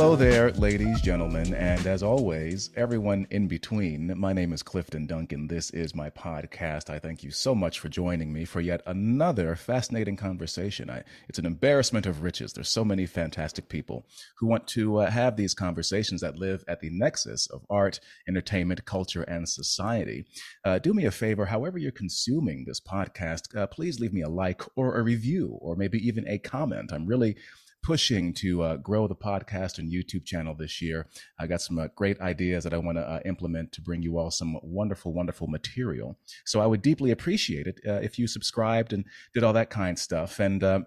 Hello there, ladies, gentlemen, and as always, everyone in between. My name is Clifton Duncan. This is my podcast. I thank you so much for joining me for yet another fascinating conversation. I, it's an embarrassment of riches. There's so many fantastic people who want to uh, have these conversations that live at the nexus of art, entertainment, culture, and society. Uh, do me a favor, however you're consuming this podcast, uh, please leave me a like or a review or maybe even a comment. I'm really pushing to uh, grow the podcast and YouTube channel this year. I got some uh, great ideas that I want to uh, implement to bring you all some wonderful, wonderful material. So I would deeply appreciate it uh, if you subscribed and did all that kind stuff. And, uh,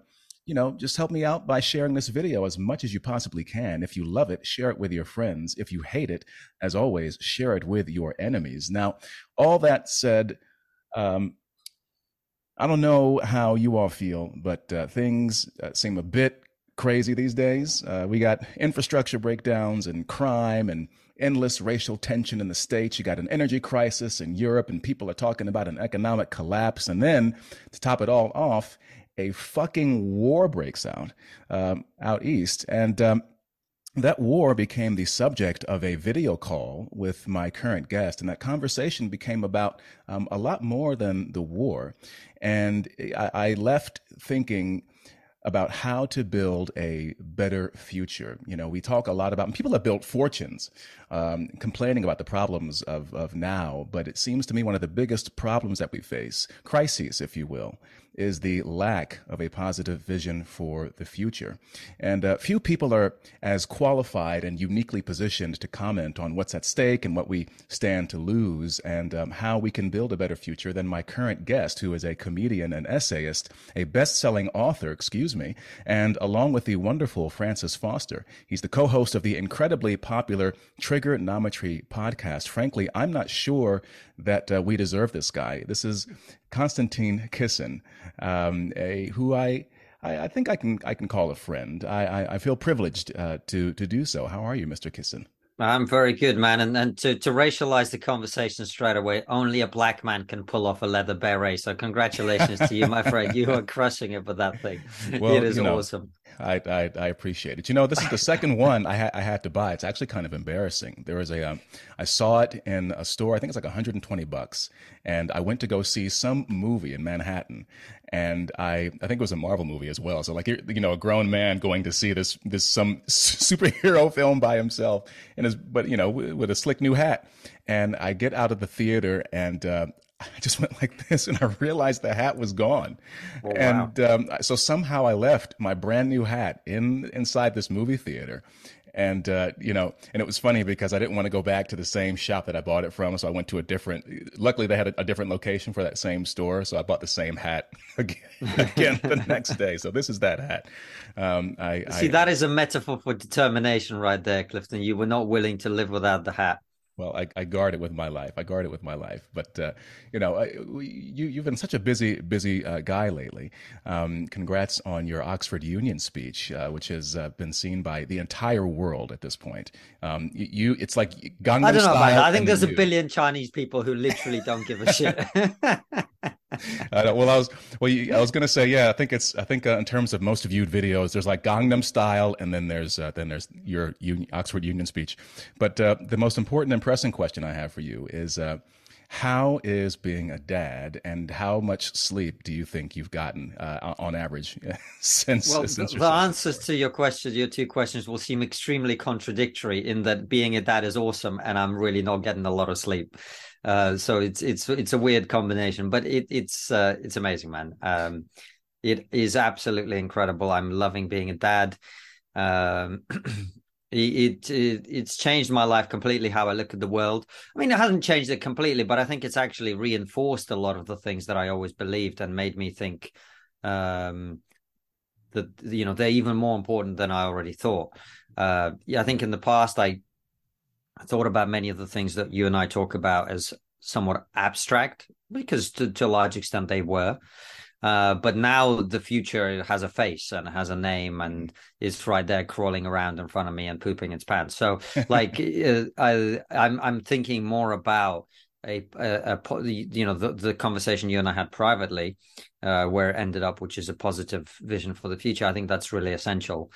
you know, just help me out by sharing this video as much as you possibly can. If you love it, share it with your friends. If you hate it, as always, share it with your enemies. Now, all that said, um, I don't know how you all feel, but uh, things uh, seem a bit crazy these days. Uh, we got infrastructure breakdowns and crime and endless racial tension in the States. You got an energy crisis in Europe, and people are talking about an economic collapse. And then to top it all off, a fucking war breaks out um, out east. And um, that war became the subject of a video call with my current guest, and that conversation became about um, a lot more than the war. And I, I left thinking about how to build a better future. You know, we talk a lot about, people have built fortunes um, complaining about the problems of, of now, but it seems to me one of the biggest problems that we face, crises, if you will, is the lack of a positive vision for the future. And uh, few people are as qualified and uniquely positioned to comment on what's at stake and what we stand to lose and um, how we can build a better future than my current guest, who is a comedian and essayist, a best selling author, excuse me, and along with the wonderful Francis Foster. He's the co host of the incredibly popular Triggernometry podcast. Frankly, I'm not sure that uh, we deserve this guy. This is Konstantin Kisin, um, a, who I, I, I, think I can I can call a friend. I, I, I feel privileged uh, to to do so. How are you, Mr. Kisin? I'm very good, man. And and to, to racialize the conversation straight away, only a black man can pull off a leather beret. So congratulations to you, my friend. You are crushing it with that thing. Well, it is you know, awesome. I, I, I appreciate it. You know, this is the second one I, ha- I had to buy. It's actually kind of embarrassing. There was a um, I saw it in a store. I think it's like 120 bucks, and I went to go see some movie in Manhattan, and I I think it was a Marvel movie as well. So like you know, a grown man going to see this this some superhero film by himself, and his but you know with a slick new hat, and I get out of the theater and uh, I just went like this and I realized the hat was gone. Oh, wow. And um, so somehow I left my brand new hat in inside this movie theater. And, uh, you know, and it was funny because I didn't want to go back to the same shop that I bought it from. So I went to a different, luckily they had a, a different location for that same store. So I bought the same hat again, again the next day. So this is that hat. Um, I see, I, that is a metaphor for determination right there, Clifton. You were not willing to live without the hat well, I, I, guard it with my life. I guard it with my life. But uh, you know, I, you you've been such a busy busy uh, guy lately. Um, congrats on your Oxford Union speech, uh, which has uh, been seen by the entire world at this point. Um, you, it's like Gangnam I don't know. I think there's you. a billion Chinese people who literally don't give a shit. well, I was well. I was going to say, yeah. I think it's. I think uh, in terms of most viewed videos, there's like Gangnam Style, and then there's uh, then there's your Union, Oxford Union speech. But uh, the most important and pressing question I have for you is, uh, how is being a dad, and how much sleep do you think you've gotten uh, on average since? Well, since the, the answers to your questions, your two questions, will seem extremely contradictory. In that, being a dad is awesome, and I'm really not getting a lot of sleep. Uh, so it's it's it's a weird combination, but it, it's uh, it's amazing, man. Um, it is absolutely incredible. I'm loving being a dad. Um, it, it it's changed my life completely. How I look at the world. I mean, it hasn't changed it completely, but I think it's actually reinforced a lot of the things that I always believed and made me think um, that you know they're even more important than I already thought. Uh, yeah, I think in the past I I thought about many of the things that you and I talk about as somewhat abstract because to, to a large extent they were. Uh, but now the future has a face and has a name and is right there crawling around in front of me and pooping its pants. So, like, uh, I, I'm I'm thinking more about a, a, a, you know the, the conversation you and I had privately, uh, where it ended up, which is a positive vision for the future. I think that's really essential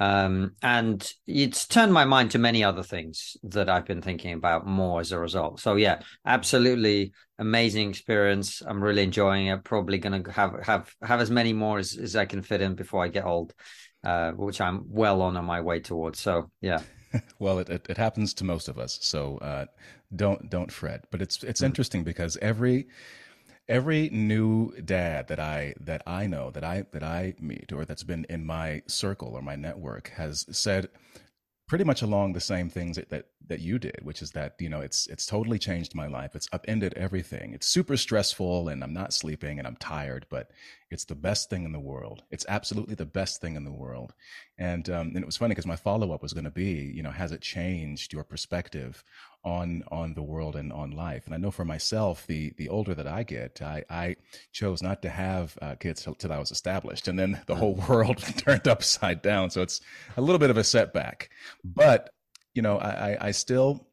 Um, and it's turned my mind to many other things that I've been thinking about more as a result. So yeah, absolutely amazing experience. I'm really enjoying it. Probably going to have have have as many more as, as I can fit in before I get old, uh, which I'm well on on my way towards. So yeah. well, it, it, it happens to most of us, so uh, don't don't fret. But it's it's mm-hmm. interesting because every every new dad that I that I know that I that I meet or that's been in my circle or my network has said pretty much along the same things that, that that you did, which is that you know it's it's totally changed my life. It's upended everything. It's super stressful, and I'm not sleeping, and I'm tired, but it's the best thing in the world. It's absolutely the best thing in the world. And um, and it was funny because my follow up was going to be, you know, has it changed your perspective on on the world and on life. And I know for myself, the the older that I get, I, I chose not to have uh, kids till, till I was established, and then the whole world turned upside down. So it's a little bit of a setback, but you know, I, I still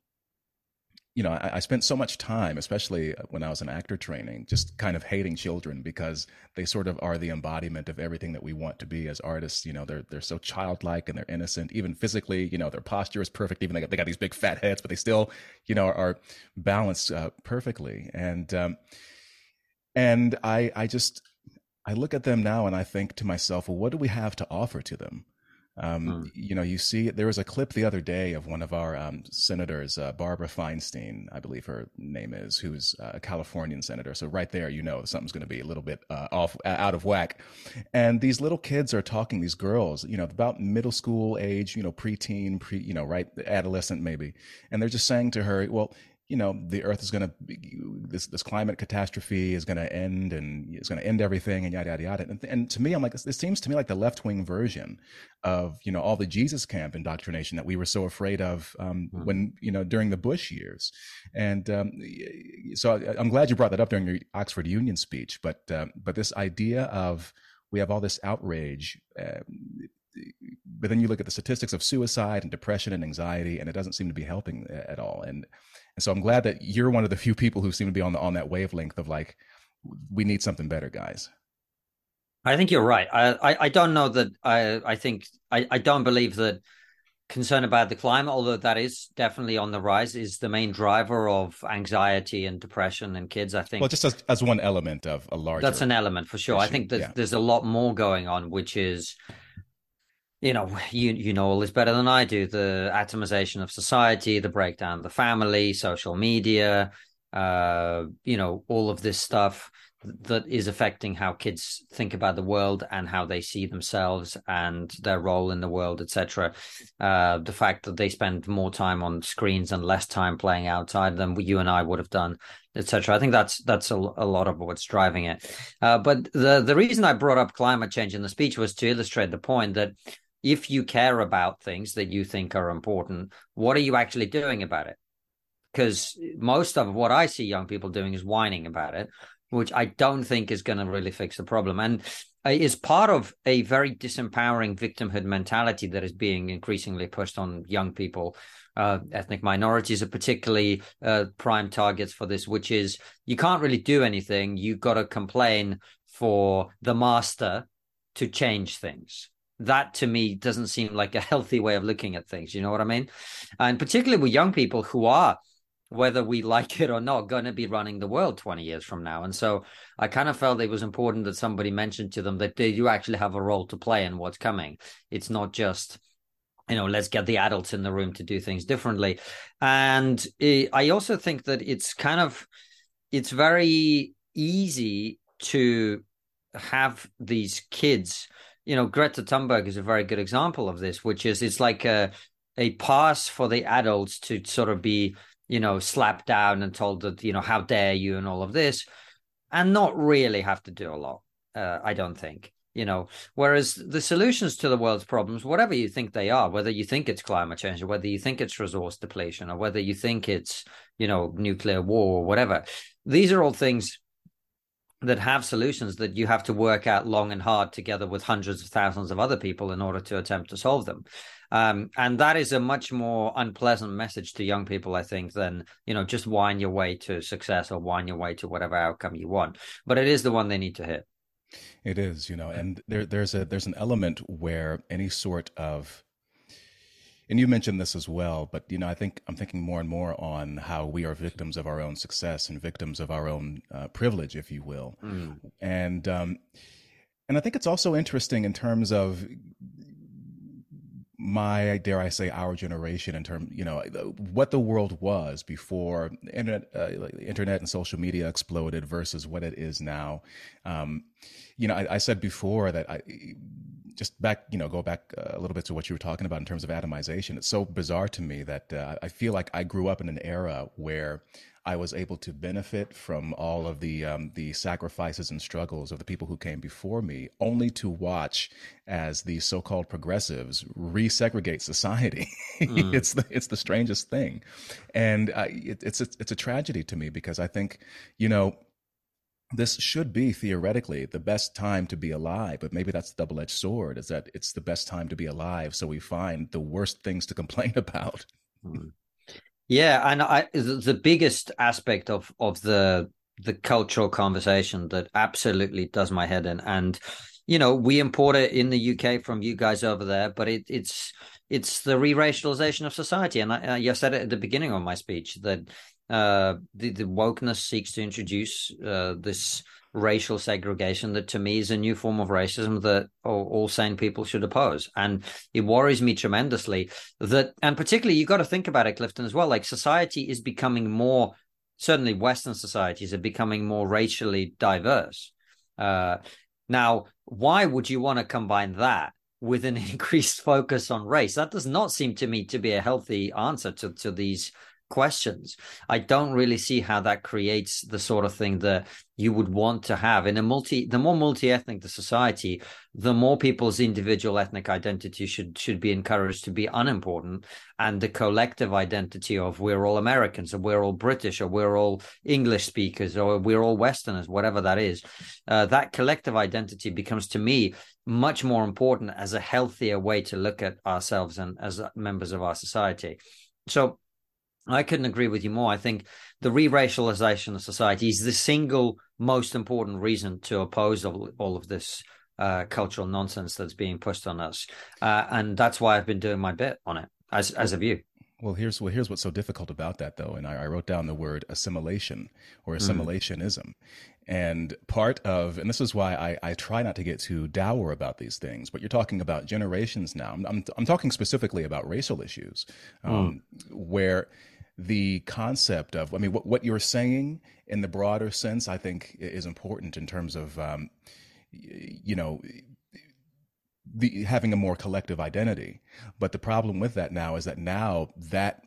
you know, I, I, spent so much time, especially when I was in actor training, just kind of hating children because they sort of are the embodiment of everything that we want to be as artists. You know, they're they're so childlike and they're innocent, even physically. You know, their posture is perfect. Even they got, they got these big fat heads, but they still, you know, are, balanced uh, perfectly. And um, and I I just I look at them now and I think to myself, well, what do we have to offer to them? Um, mm. You know, you see, there was a clip the other day of one of our um, senators, uh, Barbara Feinstein, I believe her name is, who's a Californian senator. So right there, you know, something's going to be a little bit uh, off, out of whack. And these little kids are talking, these girls, you know, about middle school age, you know, preteen, pre, you know, right, adolescent maybe, and they're just saying to her, well, you know the earth is going to this this climate catastrophe is going to end and it's going to end everything and yada yada yada. And, and to me i'm like this seems to me like the left wing version of you know all the jesus camp indoctrination that we were so afraid of um, mm-hmm. when you know during the bush years. And um, so I, am glad you brought that up during your oxford union speech but uh, but this idea of we have all this outrage uh, but then you look at the statistics of suicide and depression and anxiety and it doesn't seem to be helping at all. And and so I'm glad that you're one of the few people who seem to be on the on that wavelength of like, we need something better, guys. I think you're right. I, I, I don't know that I I think I, I don't believe that concern about the climate, although that is definitely on the rise, is the main driver of anxiety and depression in kids. I think. Well, just as, as one element of a larger. That's an element for sure. Issue. I think that yeah. there's a lot more going on, which is you know, you you know all this better than I do. The atomization of society, the breakdown of the family, social media, uh, you know, all of this stuff that is affecting how kids think about the world and how they see themselves and their role in the world, etc. Uh, the fact that they spend more time on screens and less time playing outside than you and I would have done, etc. I think that's that's a, a, lot of what's driving it. Uh, but the the reason I brought up climate change in the speech was to illustrate the point that if you care about things that you think are important, what are you actually doing about it? Because most of what I see young people doing is whining about it, which I don't think is going to really fix the problem. And is part of a very disempowering victimhood mentality that is being increasingly pushed on young people. Uh, ethnic minorities are particularly uh, prime targets for this, which is you can't really do anything. You've got to complain for the master to change things that to me doesn't seem like a healthy way of looking at things. You know what I mean? And particularly with young people who are, whether we like it or not, going to be running the world 20 years from now. And so I kind of felt it was important that somebody mentioned to them that they do actually have a role to play in what's coming. It's not just, you know, let's get the adults in the room to do things differently. And I also think that it's kind of, it's very easy to have these kids you know, Greta Thunberg is a very good example of this, which is it's like a a pass for the adults to sort of be, you know, slapped down and told that, you know, how dare you and all of this, and not really have to do a lot. Uh, I don't think you know whereas the solutions to the world's problems whatever you think they are whether you think it's climate change or whether you think it's resource depletion or whether you think it's you know nuclear war or whatever these are all things that have solutions that you have to work out long and hard together with hundreds of thousands of other people in order to attempt to solve them. Um, and that is a much more unpleasant message to young people, I think, than, you know, just whine your way to success or whine your way to whatever outcome you want. But it is the one they need to hit. It is, you know, and there, there's a there's an element where any sort of and you mentioned this as well, but you know, I think I'm thinking more and more on how we are victims of our own success and victims of our own uh, privilege, if you will, mm. and um, and I think it's also interesting in terms of my dare I say our generation in terms you know what the world was before internet uh, internet and social media exploded versus what it is now. Um, you know, I, I, said before that I just back you know go back a little bit to what you were talking about in terms of atomization. It's so bizarre to me that uh, I feel like I grew up in an era where I was able to benefit from all of the um, the sacrifices and struggles of the people who came before me, only to watch as the so-called progressives resegregate society. Mm. it's the it's the strangest thing, and uh, it, it's a, it's a tragedy to me because I think you know this should be theoretically the best time to be alive, but maybe that's the double edged sword is that it's the best time to be alive. So we find the worst things to complain about. Mm. Yeah, and I the biggest aspect of of the the cultural conversation that absolutely does my head in, and you know we import it in the UK from you guys over there, but it, it's it's the re-racialization of society, and I, I said it at the beginning of my speech that uh, the the wokeness seeks to introduce uh, this racial segregation that to me is a new form of racism that all, all, sane people should oppose. And it worries me tremendously that, and particularly, you've got to think about it, Clifton, as well. Like society is becoming more, certainly Western societies are becoming more racially diverse. Uh, now, why would you want to combine that with an increased focus on race? That does not seem to me to be a healthy answer to, to these questions. I don't really see how that creates the sort of thing that you would want to have in a multi the more multi-ethnic the society, the more people's individual ethnic identity should should be encouraged to be unimportant and the collective identity of we're all Americans or we're all British or we're all English speakers or we're all Westerners, whatever that is, uh, that collective identity becomes to me much more important as a healthier way to look at ourselves and as members of our society. So I couldn't agree with you more. I think the re-racialization of society is the single most important reason to oppose all, all of this uh, cultural nonsense that's being pushed on us, uh, and that's why I've been doing my bit on it as as a view. Well, here's well, here's what's so difficult about that, though, and I, I wrote down the word assimilation or mm. assimilationism, mm. and part of, and this is why I, I try not to get too dour about these things. But you're talking about generations now. I'm I'm, I'm talking specifically about racial issues, um, mm. where the concept of, I mean, what, what you're saying in the broader sense, I think is important in terms of, um, you know, the, having a more collective identity. But the problem with that now is that now that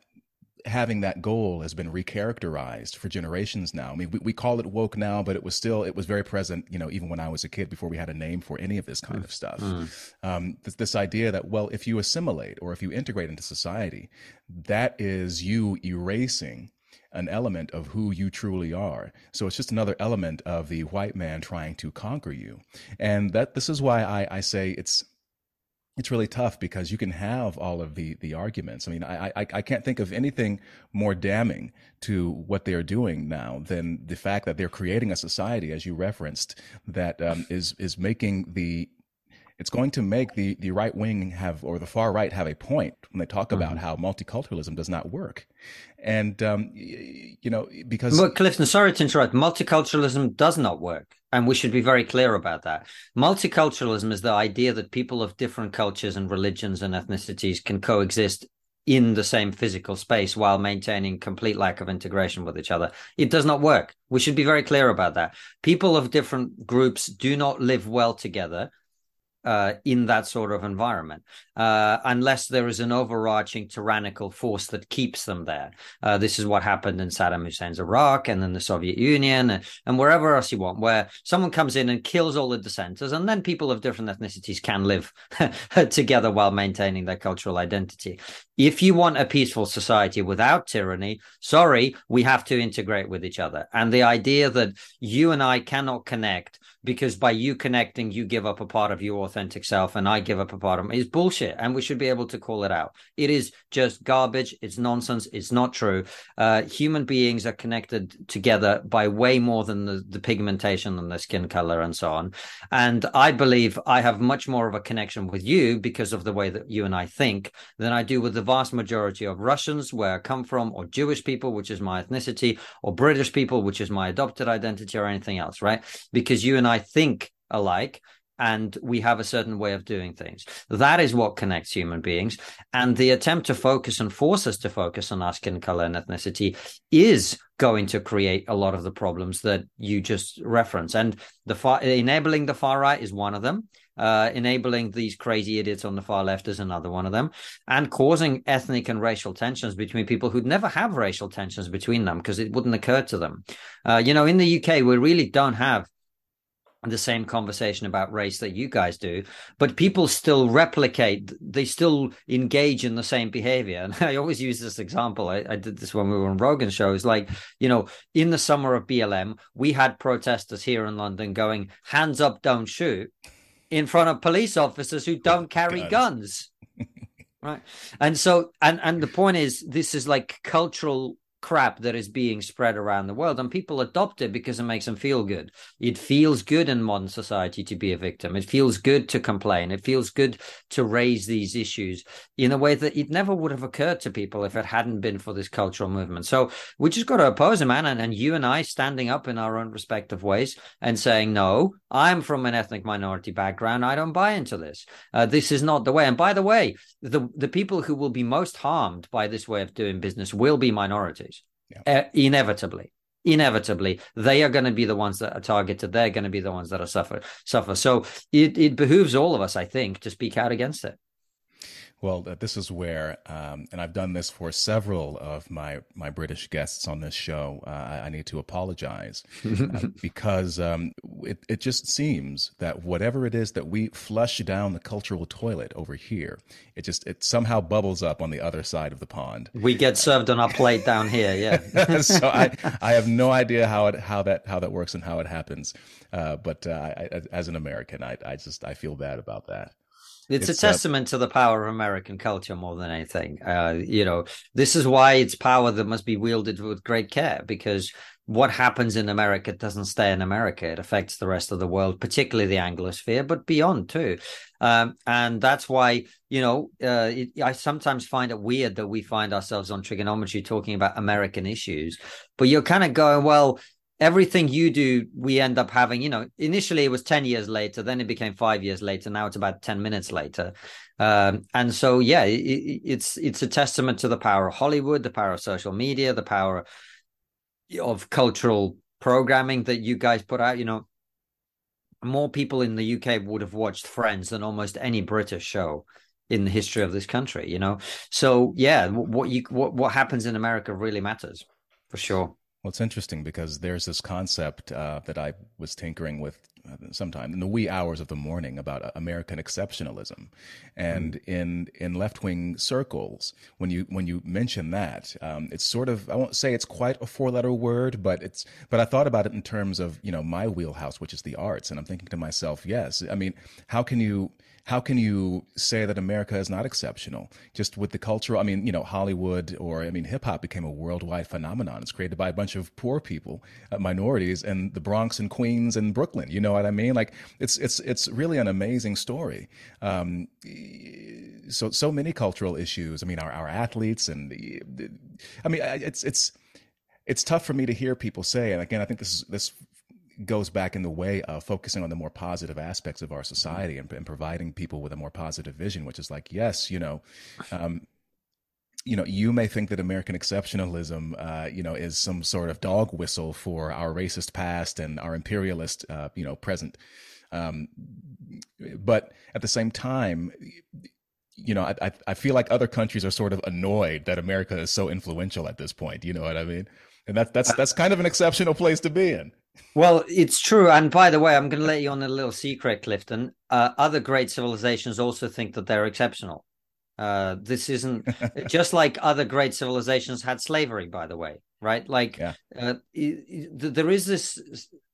having that goal has been recharacterized for generations now. I mean, we, we call it woke now, but it was still it was very present, you know, even when I was a kid before we had a name for any of this kind mm. of stuff. Mm. Um, this, this idea that well, if you assimilate or if you integrate into society, that is you erasing an element of who you truly are. So it's just another element of the white man trying to conquer you. And that this is why I, I say it's it's really tough because you can have all of the the arguments. I mean, I, I I can't think of anything more damning to what they're doing now than the fact that they're creating a society, as you referenced, that um, is is making the it's going to make the the right wing have or the far right have a point when they talk about mm-hmm. how multiculturalism does not work and um, you know because but clifton sorry to interrupt multiculturalism does not work and we should be very clear about that multiculturalism is the idea that people of different cultures and religions and ethnicities can coexist in the same physical space while maintaining complete lack of integration with each other. It does not work. We should be very clear about that. People of different groups do not live well together uh, in that sort of environment, uh, unless there is an overarching tyrannical force that keeps them there. Uh, this is what happened in Saddam Hussein's Iraq and then the Soviet Union and, and, wherever else you want, where someone comes in and kills all the dissenters, and then people of different ethnicities can live together while maintaining their cultural identity. If you want a peaceful society without tyranny, sorry, we have to integrate with each other. And the idea that you and I cannot connect because by you connecting, you give up a part of your authentic self and I give up a part of me is bullshit. And we should be able to call it out. It is just garbage. It's nonsense. It's not true. Uh, human beings are connected together by way more than the, the pigmentation and the skin color and so on. And I believe I have much more of a connection with you because of the way that you and I think than I do with the vast majority of Russians, where I come from, or Jewish people, which is my ethnicity, or British people, which is my adopted identity, or anything else, right? Because you and I think alike and we have a certain way of doing things. That is what connects human beings. And the attempt to focus and force us to focus on our skin color and ethnicity is going to create a lot of the problems that you just reference. And the far, enabling the far right is one of them. Uh, enabling these crazy idiots on the far left is another one of them, and causing ethnic and racial tensions between people who'd never have racial tensions between them because it wouldn't occur to them. Uh, you know, in the UK, we really don't have the same conversation about race that you guys do, but people still replicate, they still engage in the same behavior. And I always use this example. I, I did this when we were on Rogan shows. Like, you know, in the summer of BLM, we had protesters here in London going, hands up, don't shoot, in front of police officers who don't oh, carry guns. guns. right. And so, and, and the point is, this is like cultural crap that is being spread around the world and people adopt it because it makes them feel good. It feels good in modern society to be a victim. It feels good to complain. It feels good to raise these issues in a way that it never would have occurred to people if it hadn't been for this cultural movement. So we just got to oppose it man and, and you and i standing up in our own respective ways and saying no i'm from an ethnic minority background. I don't buy into this. Uh, this is not the way. And by the way the the people who will be most harmed by this way of doing business will be minorities yeah. uh, inevitably inevitably they are going to be the ones that are targeted. They're going to be the ones that are suffer suffer. So it, it behooves all of us i think to speak out against it well, this is where, um, and I've done this for several of my my British guests on this show. Uh, I need to apologize uh, because um, it it just seems that whatever it is that we flush down the cultural toilet over here, it just it somehow bubbles up on the other side of the pond. We get served on our plate down here, yeah. so I I have no idea how it how that how that works and how it happens, uh, but uh, I, as an American, I I just I feel bad about that. It's, it's a uh, testament uh, to the power of American culture more than anything. Uh, you know, this is why it's power that must be wielded with great care because what happens in America doesn't stay in America. It affects the rest of the world, particularly the Anglosphere, but beyond too. Um, and that's why, you know, uh, it, I sometimes find it weird that we find ourselves on triggernometry talking about American issues, but you're kind of going, well, everything you do, we end up having, you know, initially it was 10 years later, then it became five years later. Now it's about 10 minutes later. Um, and so, yeah, it, it's, it's a testament to the power of Hollywood, the power of social media, the power of cultural programming that you guys put out, you know, more people in the UK would have watched Friends than almost any British show in the history of this country, you know? So yeah, what you, what, what happens in America really matters for sure. Well, it's interesting because there's this concept uh, that I was tinkering with uh, sometime in the wee hours of the morning about uh, American exceptionalism, and mm. in in left wing circles, when you when you mention that, um, it's sort of I won't say it's quite a four letter word, but it's but I thought about it in terms of you know my wheelhouse, which is the arts, and I'm thinking to myself, yes, I mean, how can you how can you say that America is not exceptional? Just with the cultural, I mean, you know, Hollywood or, I mean, hip hop became a worldwide phenomenon. It's created by a bunch of poor people, uh, minorities and the Bronx and Queens and Brooklyn. You know what I mean? Like, it's, it's, it's really an amazing story. Um, so, so many cultural issues. I mean, our, our athletes and, the, I mean, it's, it's, it's tough for me to hear people say, and again, I think this is, this goes back in the way of focusing on the more positive aspects of our society and, and providing people with a more positive vision, which is like, yes, you know, um, you know, you may think that American exceptionalism, uh, you know, is some sort of dog whistle for our racist past and our imperialist, uh, you know, present. Um, but at the same time, you know, I, I feel like other countries are sort of annoyed that America is so influential at this point. You know what I mean? And that's that's that's kind of an exceptional place to be in. Well, it's true. And by the way, I'm going to let you on a little secret, Clifton. Uh, other great civilizations also think that they're exceptional. Uh, this isn't just like other great civilizations had slavery, by the way, right? Like yeah. uh, there is this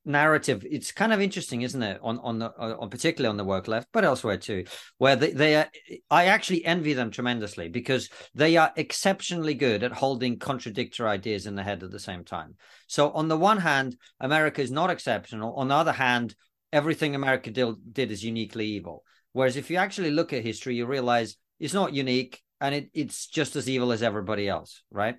narrative. It's kind of interesting, isn't it? On on the uh, on particularly on the work left, but elsewhere too, where they, they are. I actually envy them tremendously because they are exceptionally good at holding contradictory ideas in the head at the same time. So on the one hand, America is not exceptional. On the other hand, everything America did, did is uniquely evil. Whereas if you actually look at history, you realize it's not unique and it, it's just as evil as everybody else, right?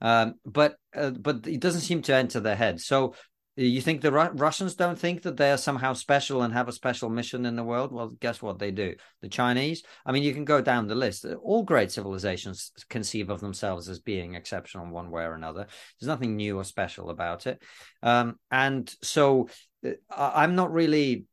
Um, but uh, but it doesn't seem to enter their head. So you think the Ru- Russians don't think that they are somehow special and have a special mission in the world? Well, guess what they do. The Chinese. I mean, you can go down the list. All great civilizations conceive of themselves as being exceptional in one way or another. There's nothing new or special about it. Um, and so uh, I'm not really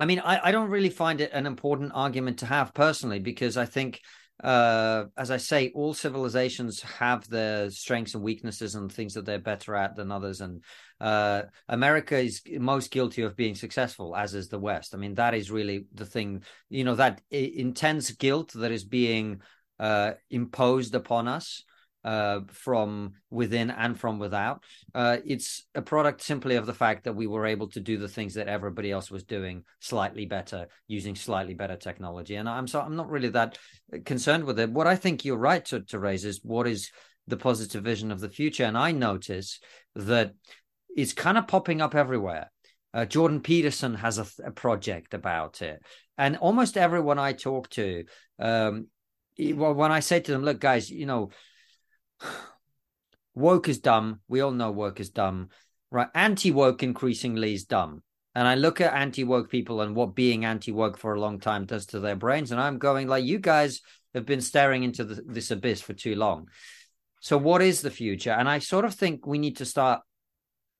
I mean, I, I don't really find it an important argument to have personally because I think, uh, as I say, all civilizations have their strengths and weaknesses and things that they're better at than others. And uh, America is most guilty of being successful, as is the West. I mean, that is really the thing, you know, that intense guilt that is being uh, imposed upon us uh, from within and from without. Uh, it's a product simply of the fact that we were able to do the things that everybody else was doing slightly better using slightly better technology. And I'm so I'm not really that concerned with it. What I think you're right to, to raise is what is the positive vision of the future. And I notice that it's kind of popping up everywhere. Uh, Jordan Peterson has a, a, project about it, and almost everyone I talk to, um, when I say to them, "Look, guys, you know, woke is dumb. We all know woke is dumb, right? Anti woke increasingly is dumb. And I look at anti woke people and what being anti woke for a long time does to their brains. And I'm going, like, you guys have been staring into the, this abyss for too long. So, what is the future? And I sort of think we need to start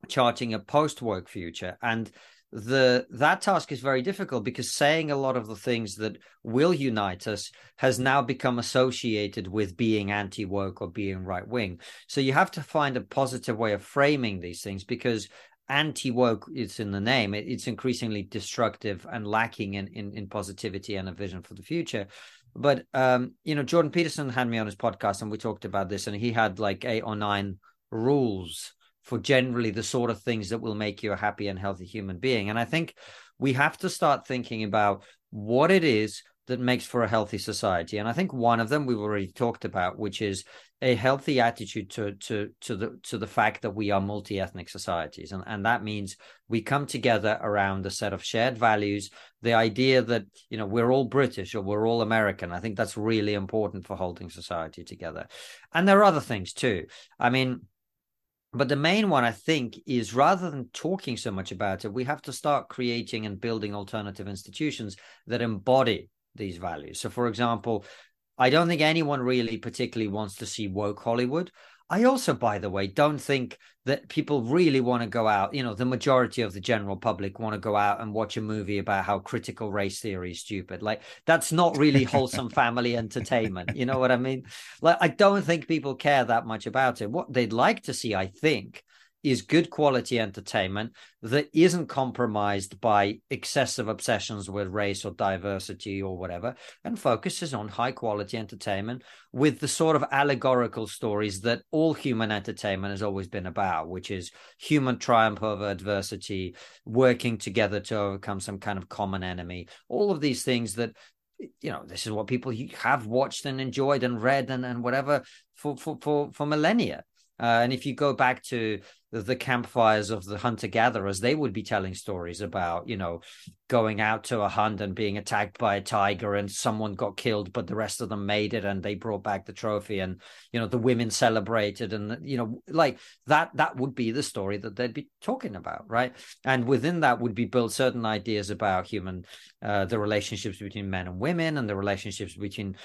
charting a post woke future. And the that task is very difficult because saying a lot of the things that will unite us has now become associated with being anti-woke or being right wing so you have to find a positive way of framing these things because anti-woke it's in the name. It's increasingly destructive and lacking in, in in positivity and a vision for the future. But um you know jordan peterson had me on his podcast and we talked about this and he had like eight or nine rules for generally the sort of things that will make you a happy and healthy human being. And I think we have to start thinking about what it is that makes for a healthy society. And I think one of them we've already talked about, which is a healthy attitude to to to the to the fact that we are multi-ethnic societies. And, and that means we come together around a set of shared values. The idea that, you know, we're all British or we're all American. I think that's really important for holding society together. And there are other things too. I mean, but the main one, I think, is rather than talking so much about it, we have to start creating and building alternative institutions that embody these values. So, for example, I don't think anyone really particularly wants to see woke Hollywood. I also, by the way, don't think that people really want to go out. You know, the majority of the general public want to go out and watch a movie about how critical race theory is stupid. Like, that's not really wholesome family entertainment. You know what I mean? Like, I don't think people care that much about it. What they'd like to see, I think, is good quality entertainment that isn't compromised by excessive obsessions with race or diversity or whatever, and focuses on high quality entertainment with the sort of allegorical stories that all human entertainment has always been about, which is human triumph over adversity, working together to overcome some kind of common enemy, all of these things that you know this is what people have watched and enjoyed and read and, and whatever for for for, for millennia. Uh, and if you go back to the campfires of the hunter gatherers, they would be telling stories about, you know, going out to a hunt and being attacked by a tiger and someone got killed, but the rest of them made it and they brought back the trophy and, you know, the women celebrated and, you know, like that, that would be the story that they'd be talking about. Right. And within that would be built certain ideas about human, uh, the relationships between men and women and the relationships between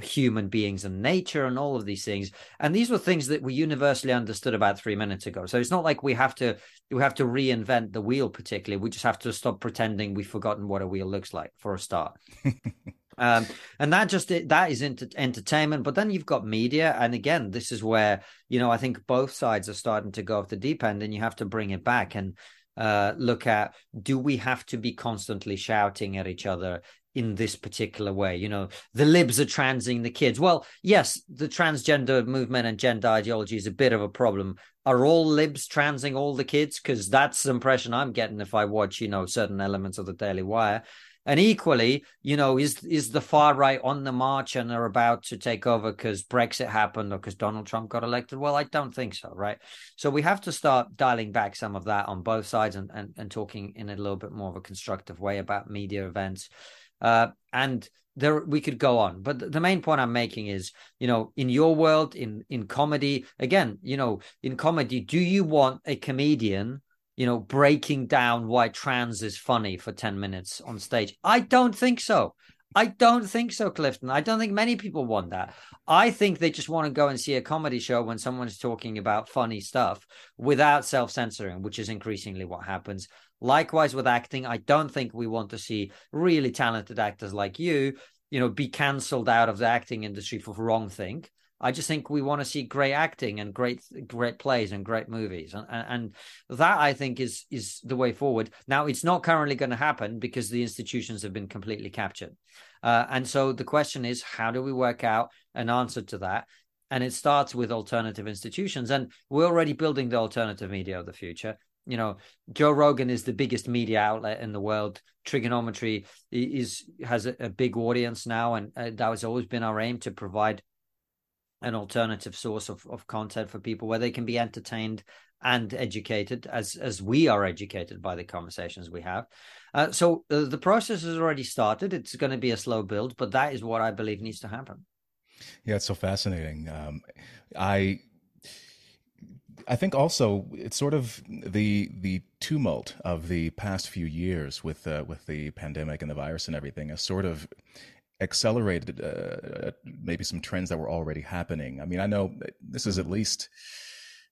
human beings and nature and all of these things. And these were things that we universally understood about three minutes ago. So it's not like we have to we have to reinvent the wheel particularly. We just have to stop pretending we've forgotten what a wheel looks like for a start. um, and that just that is entertainment. But then you've got media, and again, this is where you know I think both sides are starting to go off the deep end, and you have to bring it back and uh, look at do we have to be constantly shouting at each other in this particular way. You know, the libs are transing the kids. Well, yes, the transgender movement and gender ideology is a bit of a problem. Are all libs transing all the kids? Because that's the impression I'm getting if I watch, you know, certain elements of the Daily Wire. And equally, you know, is is the far right on the march and are about to take over because Brexit happened or because Donald Trump got elected? Well, I don't think so, right? So we have to start dialing back some of that on both sides and and, and talking in a little bit more of a constructive way about media events. Uh, and there we could go on. But the main point i'm making is you know in your world in in comedy again you know in comedy do you want a comedian you know breaking down why trans is funny for 10 minutes on stage? I don't think so. I don't think so clifton. I don't think many people want that. I think they just want to go and see a comedy show when someone's talking about funny stuff without self-censoring which is increasingly what happens Likewise with acting, I don't think we want to see really talented actors like you, you know, be cancelled out of the acting industry for the wrong thing. I just think we want to see great acting and great great plays and great movies, and, and that I think is is the way forward. Now, it's not currently going to happen because the institutions have been completely captured, uh, and so the question is, how do we work out an answer to that? And it starts with alternative institutions, and we're already building the alternative media of the future you know joe rogan is the biggest media outlet in the world. Triggernometry is has a, a big audience now and uh, that has always been our aim to provide an alternative source of, of content for people where they can be entertained and educated as as we are educated by the conversations we have. Uh, so uh, the process has already started. It's going to be a slow build but that is what i believe needs to happen. Yeah it's so fascinating. Um, i I think also it's sort of the the tumult of the past few years with uh, with the pandemic and the virus and everything has sort of accelerated uh, maybe some trends that were already happening. I mean, I know this is at least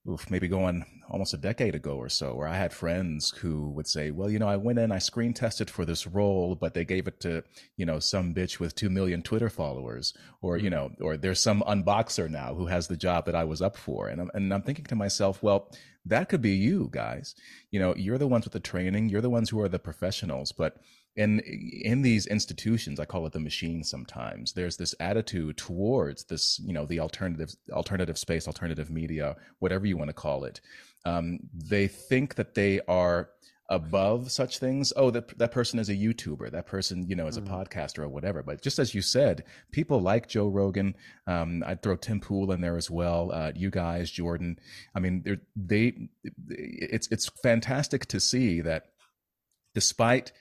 oof, maybe going almost a decade ago or so, where I had friends who would say, well, you know, I went in, I screen tested for this role, but they gave it to, you know, some bitch with 2 million Twitter followers, or, you mm. know, or there's some unboxer now who has the job that I was up for. And I'm, and I'm thinking to myself, well, that could be you guys. You know, you're the ones with the training, you're the ones who are the professionals, but in in these institutions i call it the machine sometimes there's this attitude towards this you know the alternative alternative space alternative media whatever you want to call it. Um, they think that they are above such things. Oh that that person is a youtuber that person you know is a mm-hmm. podcaster or whatever. But just as you said people like joe rogan um, i'd throw tim pool in there as well uh, you guys jordan. I mean they it's it's fantastic to see that despite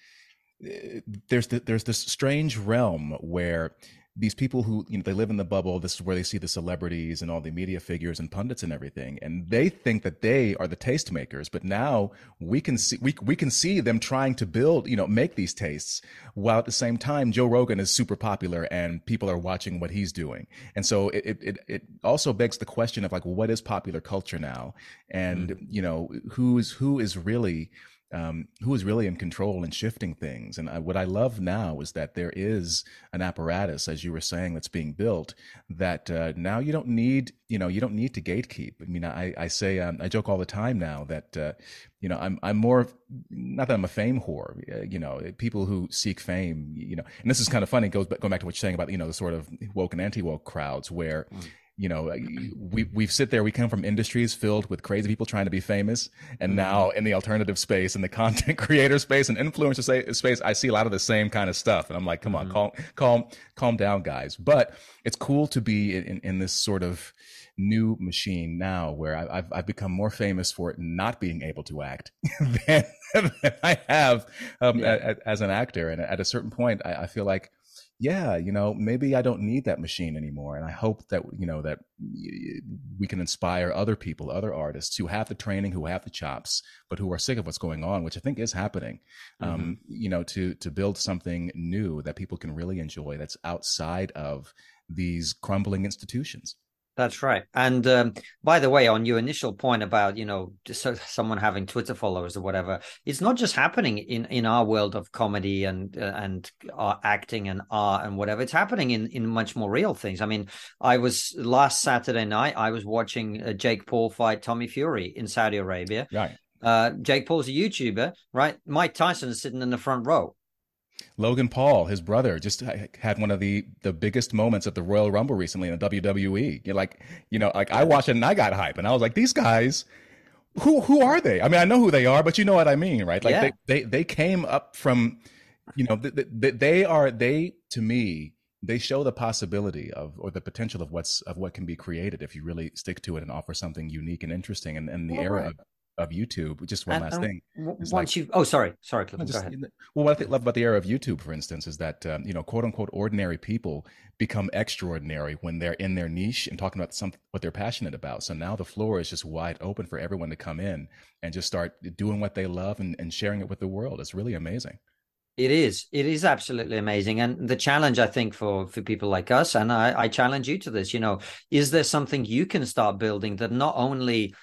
there's the, there's this strange realm where these people who you know they live in the bubble this is where they see the celebrities and all the media figures and pundits and everything and they think that they are the tastemakers but now we can see we, we can see them trying to build you know make these tastes while at the same time joe rogan is super popular and people are watching what he's doing and so it it, it also begs the question of like what is popular culture now and mm. you know who's who is really um, who is really in control and shifting things. And I, what I love now is that there is an apparatus, as you were saying, that's being built. That uh, now you don't need, you know, you don't need to gatekeep. I mean, I, I say, um, I joke all the time now that, uh, you know, I'm I'm more not that I'm a fame whore. Uh, you know, people who seek fame, you know, and this is kind of funny. It goes going back to what you're saying about you know the sort of woke and anti woke crowds where. Mm you know, we we sit there. We come from industries filled with crazy people trying to be famous, and mm-hmm. now in the alternative space, in the content creator space, and influencer space, I see a lot of the same kind of stuff, and I'm like, come on, mm-hmm. calm, calm, calm down, guys. But it's cool to be in, in this sort of new machine now, where I, have I've become more famous for not being able to act than, than I have um, yeah. as an actor, and at a certain point, I, I feel like yeah, you know, maybe I don't need that machine anymore. And I hope that, you know, that we can inspire other people, other artists who have the training, who have the chops, but who are sick of what's going on, which I think is happening, mm-hmm. um, you know, to, to build something new that people can really enjoy that's outside of these crumbling institutions. That's right. And um, by the way, on your initial point about you know just someone having Twitter followers or whatever, it's not just happening in in our world of comedy and uh, and uh, acting and art and whatever. It's happening in in much more real things. I mean, I was last Saturday night. I was watching uh, Jake Paul fight Tommy Fury in Saudi Arabia. Right. Uh, Jake Paul's a YouTuber, right? Mike Tyson is sitting in the front row. Logan Paul, his brother, just had one of the the biggest moments at the Royal Rumble recently in the WWE. You're like, you know, like I watched it and I got hype, and I was like, these guys, who who are they? I mean, I know who they are, but you know what I mean, right? Like yeah. they, they they came up from, you know, they, they are they to me they show the possibility of or the potential of what's of what can be created if you really stick to it and offer something unique and interesting. And, and the well, era right. of of YouTube. Just one and, last thing. Once like, you, oh, sorry, sorry, Cliff, just, go ahead. Well, what I love about the era of YouTube, for instance, is that um, you know, quote unquote, ordinary people become extraordinary when they're in their niche and talking about some what they're passionate about. So now the floor is just wide open for everyone to come in and just start doing what they love and, and sharing it with the world. It's really amazing. It is. It is absolutely amazing. And the challenge, I think, for for people like us, and I, I challenge you to this, you know, is there something you can start building that not only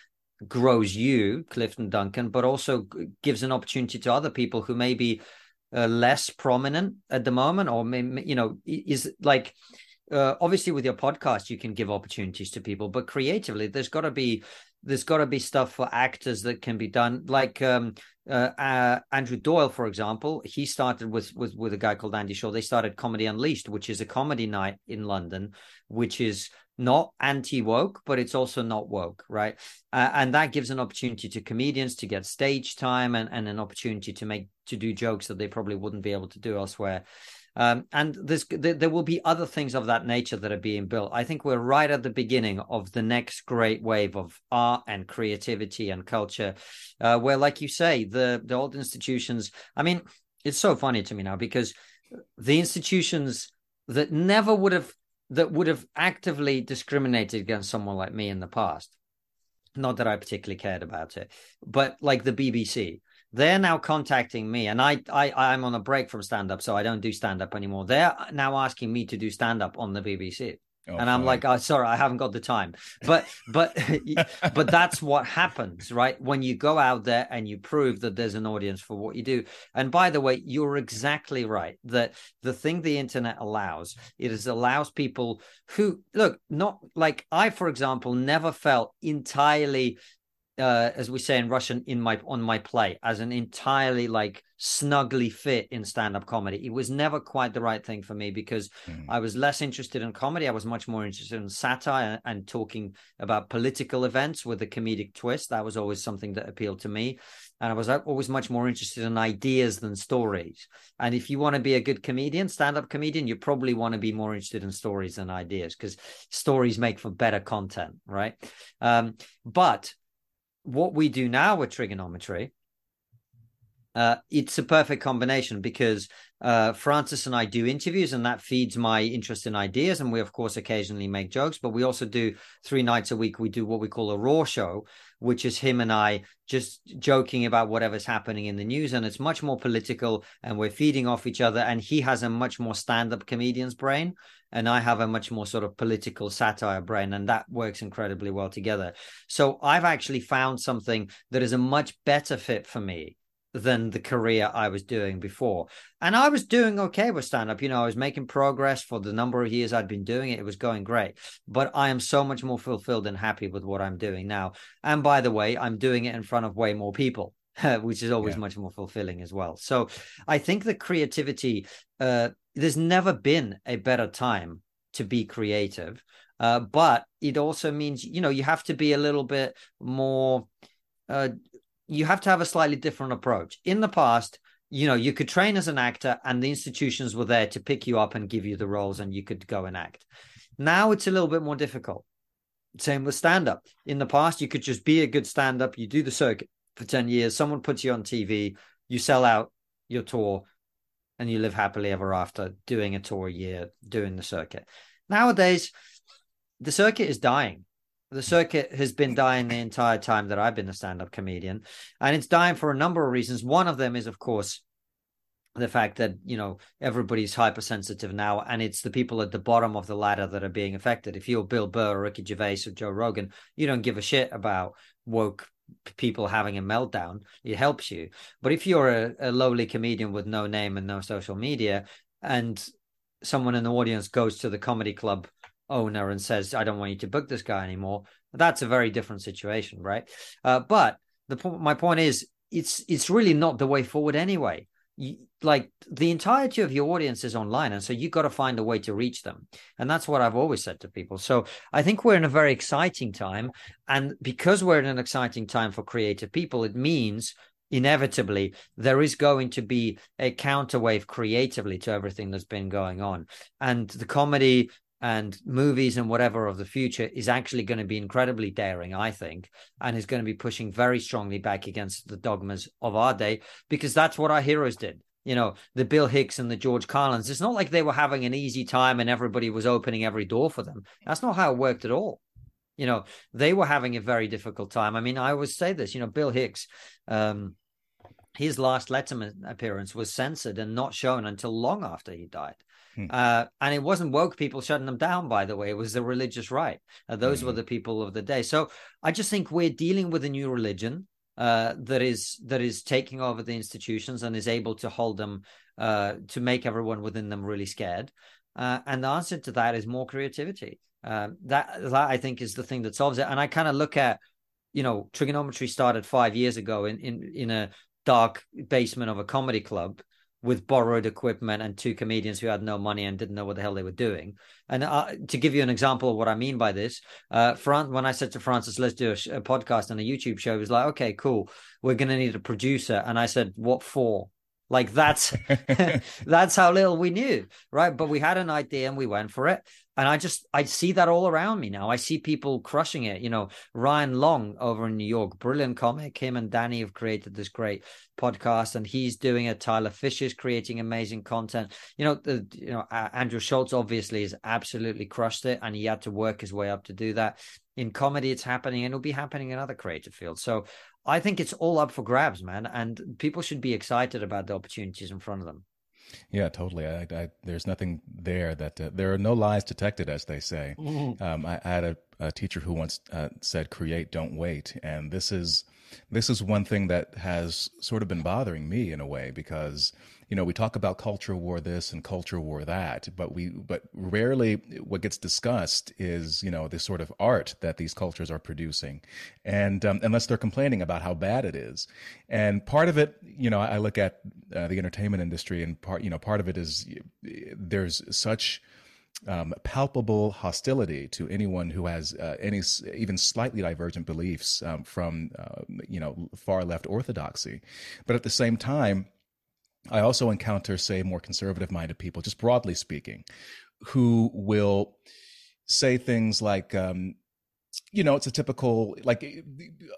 grows you, Clifton Duncan, but also gives an opportunity to other people who may be uh, less prominent at the moment, or may, you know, is like uh, obviously with your podcast you can give opportunities to people, but creatively there's got to be there's got to be stuff for actors that can be done like um, uh, uh, Andrew Doyle, for example, he started with, with with a guy called Andy Shaw. They started Comedy Unleashed, which is a comedy night in London, which is not anti woke, but it's also not woke, right? Uh, and that gives an opportunity to comedians to get stage time and, and an opportunity to make to do jokes that they probably wouldn't be able to do elsewhere. Um, and there will be other things of that nature that are being built. I think we're right at the beginning of the next great wave of art and creativity and culture, uh, where, like you say, the the old institutions. I mean, it's so funny to me now because the institutions that never would have that would have actively discriminated against someone like me in the past. Not that I particularly cared about it, but like the BBC, they're now contacting me, and I, I, I'm on a break from stand up, so I don't do stand up anymore. They're now asking me to do stand up on the BBC. Oh, and I'm like, oh, sorry, I haven't got the time. But but but that's what happens, right? When you go out there and you prove that there's an audience for what you do. And by the way, you're exactly right that the thing the internet allows it is allows people who look not like I, for example, never felt entirely uh, as we say in Russian, in my on my play as an entirely like snugly fit in stand-up comedy. It was never quite the right thing for me because mm. I was less interested in comedy. I was much more interested in satire and, and, talking about political events with a comedic twist. That was always something that appealed to me. And I was always much more interested in ideas than stories. And if you want to be a good comedian, stand-up comedian, you probably want to be more interested in stories than ideas because stories make for better content, right? Um, but what we do now with Triggernometry, uh, it's a perfect combination because uh, Francis and I do interviews, and that feeds my interest in ideas. And we, of course, occasionally make jokes, but we also do three nights a week. We do what we call a raw show, which is him and I just joking about whatever's happening in the news. And it's much more political, and we're feeding off each other. And he has a much more stand up comedian's brain, and I have a much more sort of political satire brain, and that works incredibly well together. So I've actually found something that is a much better fit for me than the career I was doing before. And I was doing okay with stand up. You know, I was making progress for the number of years I'd been doing it. It was going great. But I am so much more fulfilled and happy with what I'm doing now. And by the way, I'm doing it in front of way more people. which is always yeah. much more fulfilling as well. So I think the creativity, uh, there's never been a better time to be creative. Uh, but it also means, you know, you have to be a little bit more uh, you have to have a slightly different approach. In the past, you know, you could train as an actor and the institutions were there to pick you up and give you the roles and you could go and act. Now it's a little bit more difficult. Same with stand up. In the past, you could just be a good stand up, you do the circuit for 10 years, someone puts you on TV, you sell out your tour, and you live happily ever after doing a tour a year, doing the circuit. Nowadays, the circuit is dying the circuit has been dying the entire time that I've been a stand up comedian. And it's dying for a number of reasons. One of them is, of course, the fact that, you know, everybody's hypersensitive now, and it's the people at the bottom of the ladder that are being affected. If you're Bill Burr or Ricky Gervais or Joe Rogan, you don't give a shit about woke people having a meltdown. It helps you. But if you're a, a lowly comedian with no name and no social media, and someone in the audience goes to the comedy club owner and says, I don't want you to book this guy anymore, that's a very different situation, right? Uh, but the my point is, it's it's really not the way forward anyway. You, like the entirety of your audience is online and so you've got to find a way to reach them. And that's what i've always said to people. So i think we're in a very exciting time and because we're in an exciting time for creative people it means inevitably there is going to be a counterwave creatively to everything that's been going on. And the comedy and movies and whatever of the future is actually going to be incredibly daring, I think, and is going to be pushing very strongly back against the dogmas of our day because that's what our heroes did. You know, the Bill Hicks and the George Carlins. It's not like they were having an easy time and everybody was opening every door for them. That's not how it worked at all. You know, they were having a very difficult time. I mean, I always say this, you know, Bill Hicks, um, his last Letterman appearance was censored and not shown until long after he died. Hmm. Uh, and it wasn't woke people shutting them down, by the way. It was the religious right. Uh, those were hmm. the people of the day. So I just think we're dealing with a new religion uh, that is that is taking over the institutions and is able to hold them uh, to make everyone within them really scared. Uh, and the answer to that is more creativity. Uh, that that I think is the thing that solves it. And I kind of look at, you know, Triggernometry started five years ago in in in a dark basement of a comedy club with borrowed equipment and two comedians who had no money and didn't know what the hell they were doing. And uh, to give you an example of what I mean by this, uh, Fran- when I said to Francis, let's do a, sh- a podcast and a YouTube show, he was like, okay, cool. We're going to need a producer. And I said, what for? Like that's that's how little we knew, right? But we had an idea and we went for it. And I just I see that all around me now. I see people crushing it. You know, Ryan Long over in New York, brilliant comic. Him and Danny have created this great podcast, and he's doing it. Tyler Fischer's creating amazing content. You know, the you know Andrew Schulz obviously has absolutely crushed it, and he had to work his way up to do that. In comedy, it's happening, and it'll be happening in other creative fields. So I think it's all up for grabs, man, and people should be excited about the opportunities in front of them. Yeah, totally. I, I, there's nothing there that uh, there are no lies detected, as they say. Mm-hmm. Um, I, I, had a, a, teacher who once uh, said, "Create, don't wait," and this is this is one thing that has sort of been bothering me in a way because you know we talk about culture war this and culture war that but we but rarely what gets discussed is you know the sort of art that these cultures are producing. And um, unless they're complaining about how bad it is. And part of it you know i look at uh, the entertainment industry and part you know part of it is there's such um, palpable hostility to anyone who has uh, any even slightly divergent beliefs um, from uh, you know far left orthodoxy, but at the same time, I also encounter say more conservative minded people, just broadly speaking, who will say things like um, you know, it's a typical like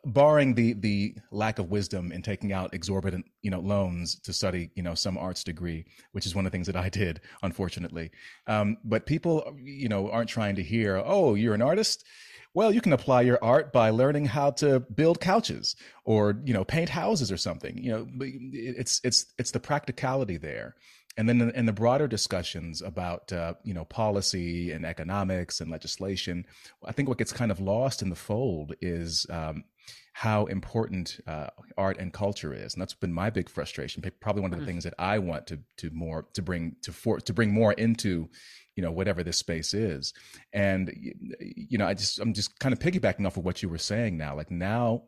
barring the the lack of wisdom in taking out exorbitant, you know, loans to study, you know, some arts degree, which is one of the things that I did, unfortunately. Um, but people, you know, aren't trying to hear, oh, you're an artist. Well, you can apply your art by learning how to build couches or you know paint houses or something. You know, it's it's it's the practicality there and then in, the broader discussions about uh, you know policy and economics and legislation, I think what gets kind of lost in the fold is um, how important uh, art and culture is, and that's been my big frustration. Probably one of the mm-hmm. things that I want to to more to bring to for to bring more into you know whatever this space is. And you know i just i'm just kind of piggybacking off of what you were saying now like now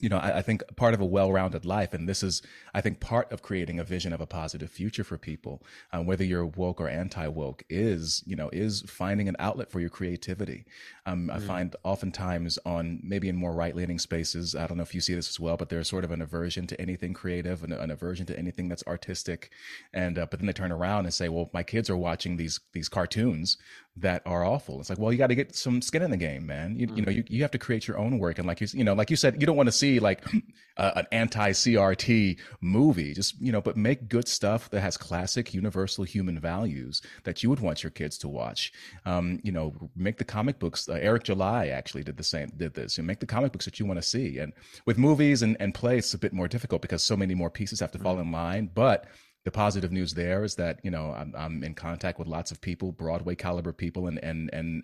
you know, I, I, think part of a well-rounded life, and this is, I think, part of creating a vision of a positive future for people, um, whether you're woke or anti-woke, is you know, is finding an outlet for your creativity. Um, mm. I find oftentimes on maybe in more right-leaning spaces, I don't know if you see this as well, but there's sort of an aversion to anything creative, and an aversion to anything that's artistic, and uh, but then they turn around and say, well, my kids are watching these these cartoons that are awful. It's like, well, you got to get some skin in the game, man. You, mm. you know, you, you have to create your own work. And like you, you know, like you said, you don't want to see like uh, an anti CRT movie, just, you know, but make good stuff that has classic universal human values that you would want your kids to watch. Um, you know, make the comic books. Uh, Eric July actually did the same, did this and make the comic books that you want to see. And with movies and, and plays, it's a bit more difficult because so many more pieces have to mm. fall in line, but the positive news there is that you know I'm, I'm in contact with lots of people, Broadway caliber people, and and and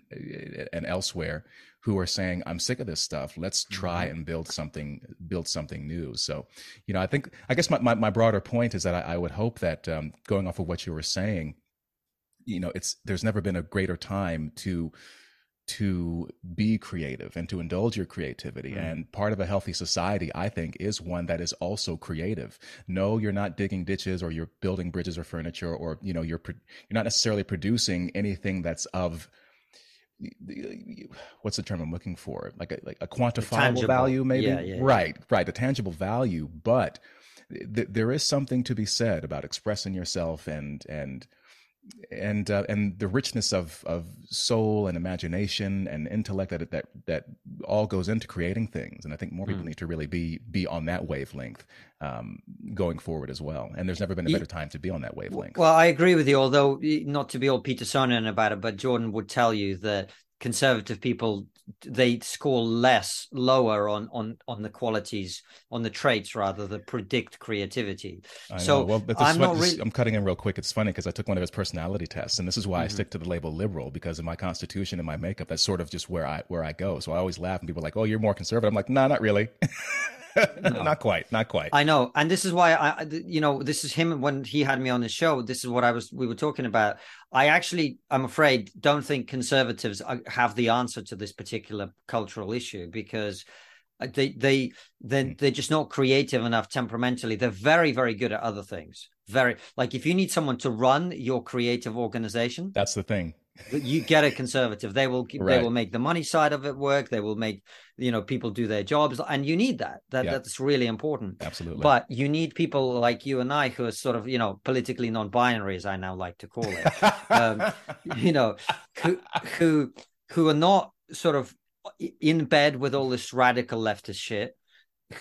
and elsewhere who are saying I'm sick of this stuff. Let's try mm-hmm. and build something build something new. So, you know, I think I guess my my, my broader point is that I, I would hope that um, going off of what you were saying, you know, it's there's never been a greater time to to be creative and to indulge your creativity. Mm. And part of a healthy society, I think, is one that is also creative. No, you're not digging ditches or you're building bridges or furniture or, you know, you're, you're not necessarily producing anything that's of, what's the term I'm looking for? Like a, like a quantifiable value, maybe? Yeah, yeah, right, right. A tangible value. But th- there is something to be said about expressing yourself and, and, and uh, and the richness of of soul and imagination and intellect that that that all goes into creating things. And i think more people mm. need to really be be on that wavelength um, going forward as well. And there's never been a better time to be on that wavelength. well i agree with you although not to be all peter petersonian about it but jordan would tell you that conservative people they score less lower on on on the qualities on the traits rather that predict creativity. I so know. well I'm, not really... I'm cutting in real quick. It's funny because i took one of his personality tests and this is why mm-hmm. i stick to the label liberal because of my constitution and my makeup that's sort of just where i where i go. So i always laugh and people are like oh you're more conservative. I'm like no nah, not really no. not quite not quite. I know and this is why i you know this is him when he had me on the show this is what i was we were talking about. I actually i'm afraid don't think conservatives have the answer to this particular cultural issue because they they they hmm. they're just not creative enough temperamentally. They're very very good at other things. Very like if you need someone to run your creative organization that's the thing you get a conservative. They will right. they will make the money side of it work. They will make you know people do their jobs and you need that. That yeah. that's really important. Absolutely. But you need people like you and i who are sort of you know politically non-binary as i now like to call it. Um, you know who who who are not sort of in bed with all this radical leftist shit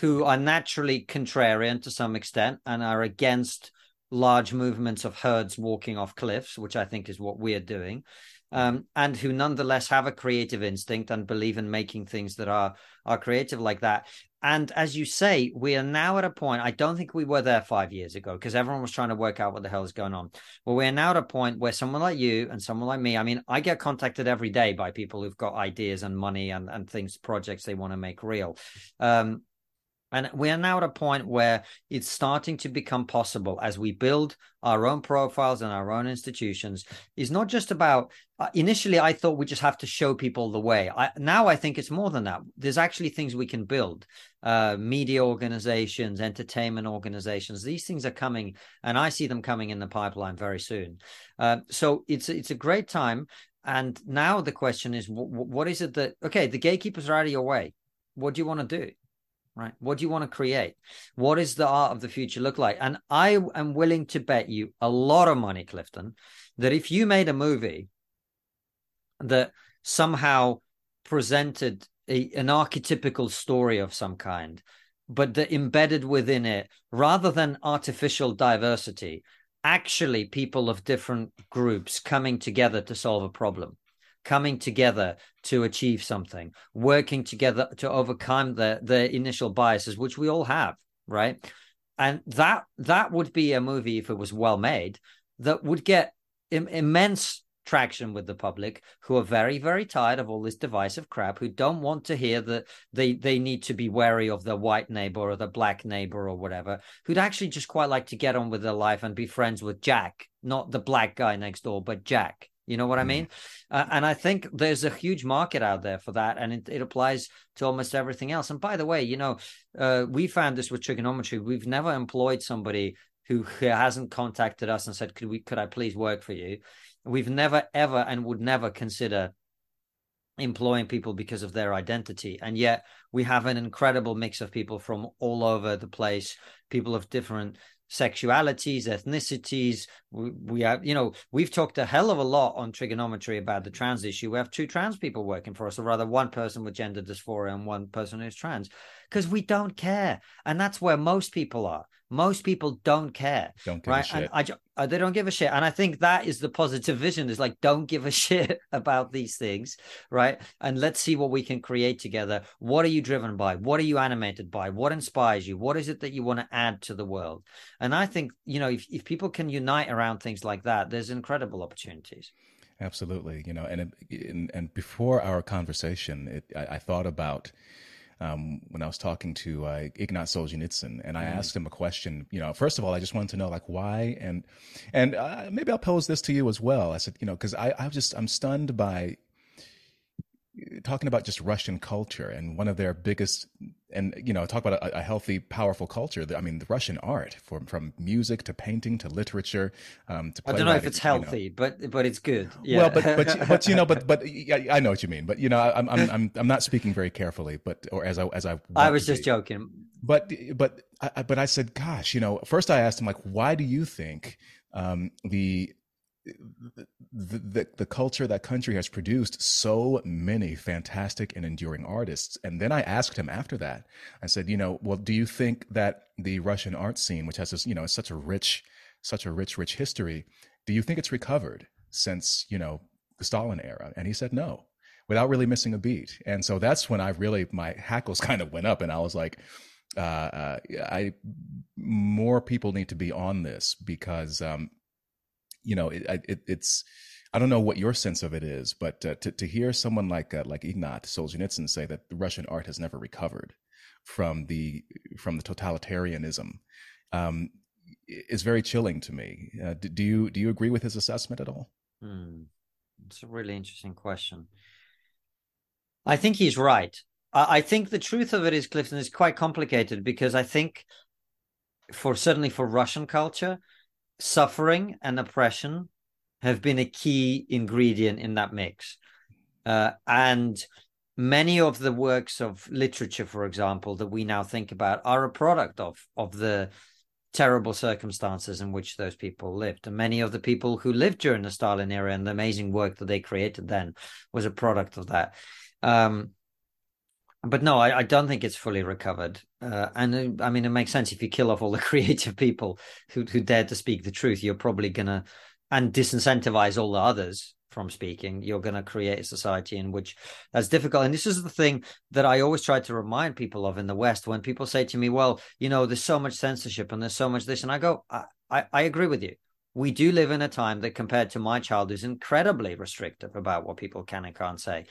who are naturally contrarian to some extent and are against large movements of herds walking off cliffs, which I think is what we're doing, um, and who nonetheless have a creative instinct and believe in making things that are are creative like that. And as you say, we are now at a point. I don't think we were there five years ago because everyone was trying to work out what the hell is going on. Well, we're now at a point where someone like you and someone like me. I mean, I get contacted every day by people who've got ideas and money and and things, projects they want to make real. Um, and we are now at a point where it's starting to become possible as we build our own profiles and our own institutions. Is not just about. Uh, initially, I thought we just have to show people the way. I, now I think it's more than that. There's actually things we can build. Uh, media organizations, entertainment organizations. These things are coming, and I see them coming in the pipeline very soon. Uh, so it's it's a great time. And now the question is, w- what is it that? Okay, the gatekeepers are out of your way. What do you want to do? Right? What do you want to create? What does the art of the future look like? And I am willing to bet you a lot of money, Clifton, that if you made a movie that somehow presented a, an archetypical story of some kind, but that embedded within it, rather than artificial diversity, actually people of different groups coming together to solve a problem coming together to achieve something, working together to overcome the the initial biases, which we all have, right? And that that would be a movie if it was well made that would get Im- immense traction with the public who are very very tired of all this divisive crap who don't want to hear that they they need to be wary of the white neighbor or the black neighbor or whatever who'd actually just quite like to get on with their life and be friends with jack not the black guy next door but jack you know what I mean? Uh, and I think there's a huge market out there for that, and it, it applies to almost everything else. And by the way, you know, uh, we found this with Triggernometry. We've never employed somebody who, who hasn't contacted us and said, "Could we? Could I please work for you?" We've never, ever, and would never consider employing people because of their identity and yet we have an incredible mix of people from all over the place people of different sexualities, ethnicities. We, we have, you know, we've talked a hell of a lot on Triggernometry about the trans issue. We have two trans people working for us, or rather, one person with gender dysphoria and one person who's trans, because we don't care, and that's where most people are. Most people don't care, don't right? And I, uh, they don't give a shit, and I think that is the positive vision. Is like don't give a shit about these things, right? And let's see what we can create together. What are you driven by? What are you animated by? What inspires you? What is it that you want to add to the world? And I think you know if if people can unite around things like that, there's incredible opportunities. Absolutely, you know, and and, and before our conversation, it, I, I thought about um, when I was talking to uh, Ignat Solzhenitsyn, and I mm. asked him a question. You know, first of all, I just wanted to know like why, and and uh, maybe I'll pose this to you as well. I said, you know, because I I just I'm stunned by talking about just Russian culture and one of their biggest, and you know, talk about a, a healthy, powerful culture. I mean, the Russian art, from from music to painting to literature. Um, to I don't know if it's healthy, you know. but but it's good. Yeah. Well, but but but you know, but but I know what you mean. But you know, I'm I'm I'm, I'm not speaking very carefully, but or as I as I I was just be. joking. But but I, but I said, gosh, you know, first I asked him like, why do you think um, the the, the, the culture that country has produced so many fantastic and enduring artists. And then i asked him after that i said you know well do you think that the russian art scene which has this you know such a rich such a rich rich history do you think it's recovered since you know the stalin era? And he said no without really missing a beat. And so that's when i really my hackles kind of went up and i was like uh, uh, I more people need to be on this because um, you know, it, it, it's I don't know what your sense of it is, but uh, to to hear someone like uh, like Ignat Solzhenitsyn say that Russian art has never recovered from the from the totalitarianism um, is very chilling to me. Uh, do, do, you do you agree with his assessment at all? Hmm. It's a really interesting question. I think he's right. I, I think the truth of it is, Clifton, is quite complicated because I think for certainly for Russian culture, suffering and oppression have been a key ingredient in that mix. Uh, and many of the works of literature, for example, that we now think about are a product of of the terrible circumstances in which those people lived. And many of the people who lived during the Stalin era and the amazing work that they created then was a product of that. Um, but no, I, I, don't think it's fully recovered. Uh, and uh, I mean, it makes sense if you kill off all the creative people who who dare to speak the truth, you're probably gonna and disincentivize all the others from speaking. You're gonna create a society in which that's difficult. And this is the thing that I always try to remind people of in the West when people say to me, "Well, you know, there's so much censorship and there's so much this," and I go, I, I, I agree with you. We do live in a time that, compared to my childhood, is incredibly restrictive about what people can and can't say.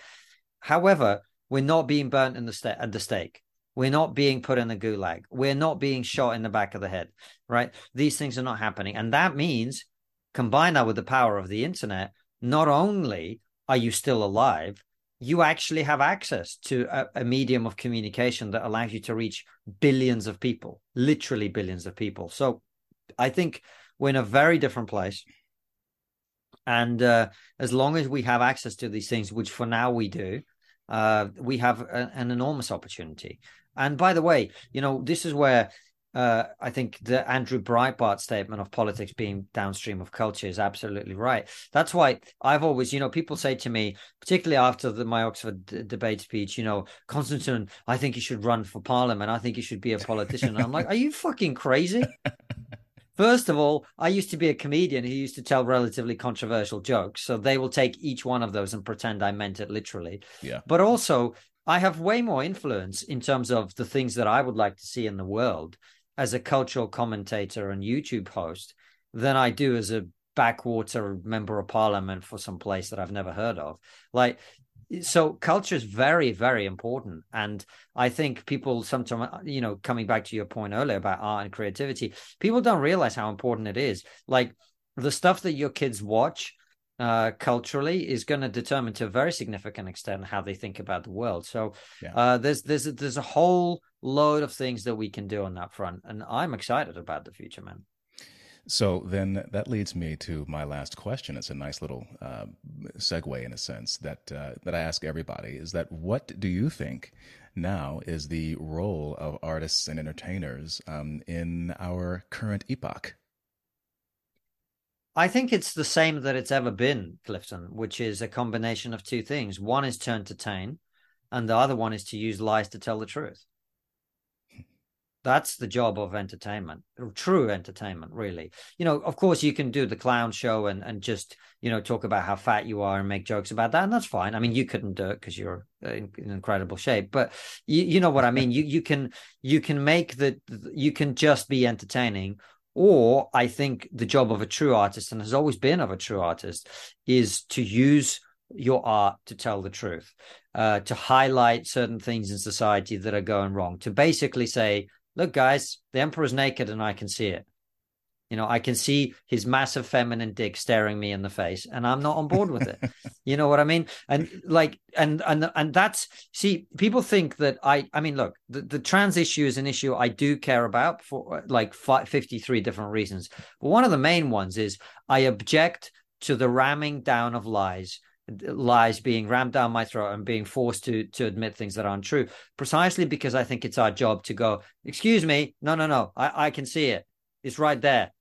However, we're not being burnt in the sta- at the stake. We're not being put in the gulag. We're not being shot in the back of the head, right? These things are not happening. And that means, combine that with the power of the internet, not only are you still alive, you actually have access to a, a, medium of communication that allows you to reach billions of people, literally billions of people. So I think we're in a very different place. And uh, as long as we have access to these things, which for now we do, uh, we have a, an enormous opportunity. And by the way, you know, this is where uh, I think the Andrew Breitbart statement of politics being downstream of culture is absolutely right. That's why I've always, you know, people say to me, particularly after the, my Oxford d- debate speech, you know, Konstantin, I think you should run for parliament. I think you should be a politician. I'm like, are you fucking crazy? First of all, I used to be a comedian who used to tell relatively controversial jokes. So they will take each one of those and pretend I meant it literally. Yeah. But also, I have way more influence in terms of the things that I would like to see in the world as a cultural commentator and YouTube host than I do as a backwater member of parliament for some place that I've never heard of. Like so culture is very very important. And i think people sometimes you know coming back to your point earlier about art and creativity people don't realize how important it is. Like the stuff that your kids watch uh, culturally is going to determine to a very significant extent how they think about the world. So yeah. uh, there's there's there's a whole load of things that we can do on that front. And i'm excited about the future man so then that leads me to my last question. It's a nice little uh, segue in a sense that uh, that I ask everybody is that what do you think now is the role of artists and entertainers um, in our current epoch? I think it's the same that it's ever been, Clifton, which is a combination of two things. One is to entertain, and the other one is to use lies to tell the truth. That's the job of entertainment, true entertainment, really. You know, of course, you can do the clown show and and just you know talk about how fat you are and make jokes about that, and that's fine. I mean, you couldn't do it because you're in, in, incredible shape, but you you know what I mean. you you can you can make the you can just be entertaining, or I think the job of a true artist, and has always been of a true artist, is to use your art to tell the truth, uh, to highlight certain things in society that are going wrong, to basically say look, guys, the emperor's naked and I can see it. You know, I can see his massive feminine dick staring me in the face, and I'm not on board with it. you know what I mean? And like, and and and that's see, people think that I. I mean, look, the, the trans issue is an issue I do care about for like 53 different reasons. But one of the main ones is I object to the ramming down of lies lies being rammed down my throat and being forced to to admit things that aren't true precisely because i think it's our job to go excuse me no no no i, I can see it. It's right there.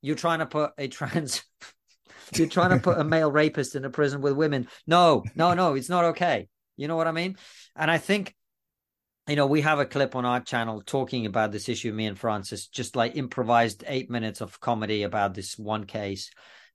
You're trying to put a trans you're trying to put a male rapist in a prison with women. No no no it's not okay. You know what i mean? And i think you know we have a clip on our channel talking about this issue me and francis just like improvised eight minutes of comedy about this one case.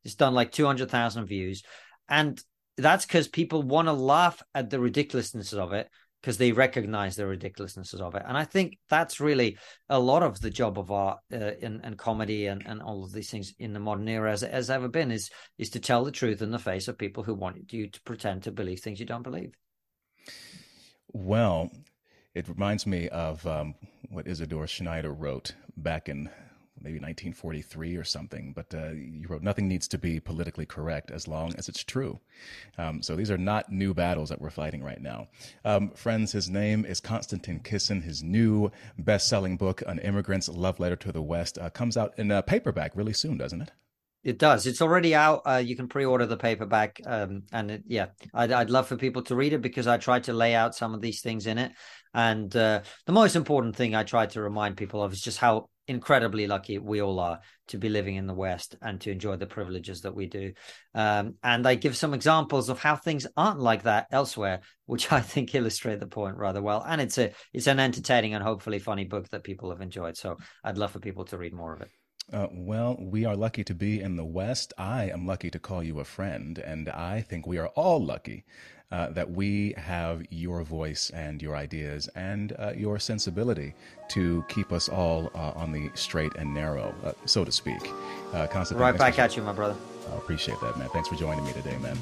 It's done like 200000 views. And that's because people want to laugh at the ridiculousness of it because they recognize the ridiculousnesses of it. And I think that's really a lot of the job of art uh, and, comedy and, and all of these things in the modern era as, as ever been is is to tell the truth in the face of people who want you to pretend to believe things you don't believe. Well, it reminds me of um, what Isadore Schneider wrote back in maybe 1943 or something, but uh, you wrote, Nothing needs to be politically correct as long as it's true. Um, so these are not new battles that we're fighting right now. Um, friends, his name is Konstantin Kisin. His new best selling book, An Immigrant's Love Letter to the West, uh, comes out in a paperback really soon, doesn't it? It does. It's already out. Uh, you can pre-order the paperback, um, and it, yeah, I'd, I'd, love for people to read it because I tried to lay out some of these things in it. And uh, the most important thing I tried to remind people of is just how incredibly lucky we all are to be living in the West and to enjoy the privileges that we do. Um, and I give some examples of how things aren't like that elsewhere, which I think illustrate the point rather well. And it's a it's an entertaining and hopefully funny book that people have enjoyed. So I'd love for people to read more of it. Uh, well, we are lucky to be in the West. I am lucky to call you a friend, and I think we are all lucky uh, that we have your voice and your ideas and uh, your sensibility to keep us all uh, on the straight and narrow, uh, so to speak. Uh, right back at you, my brother. I appreciate that, man. Thanks for joining me today, man.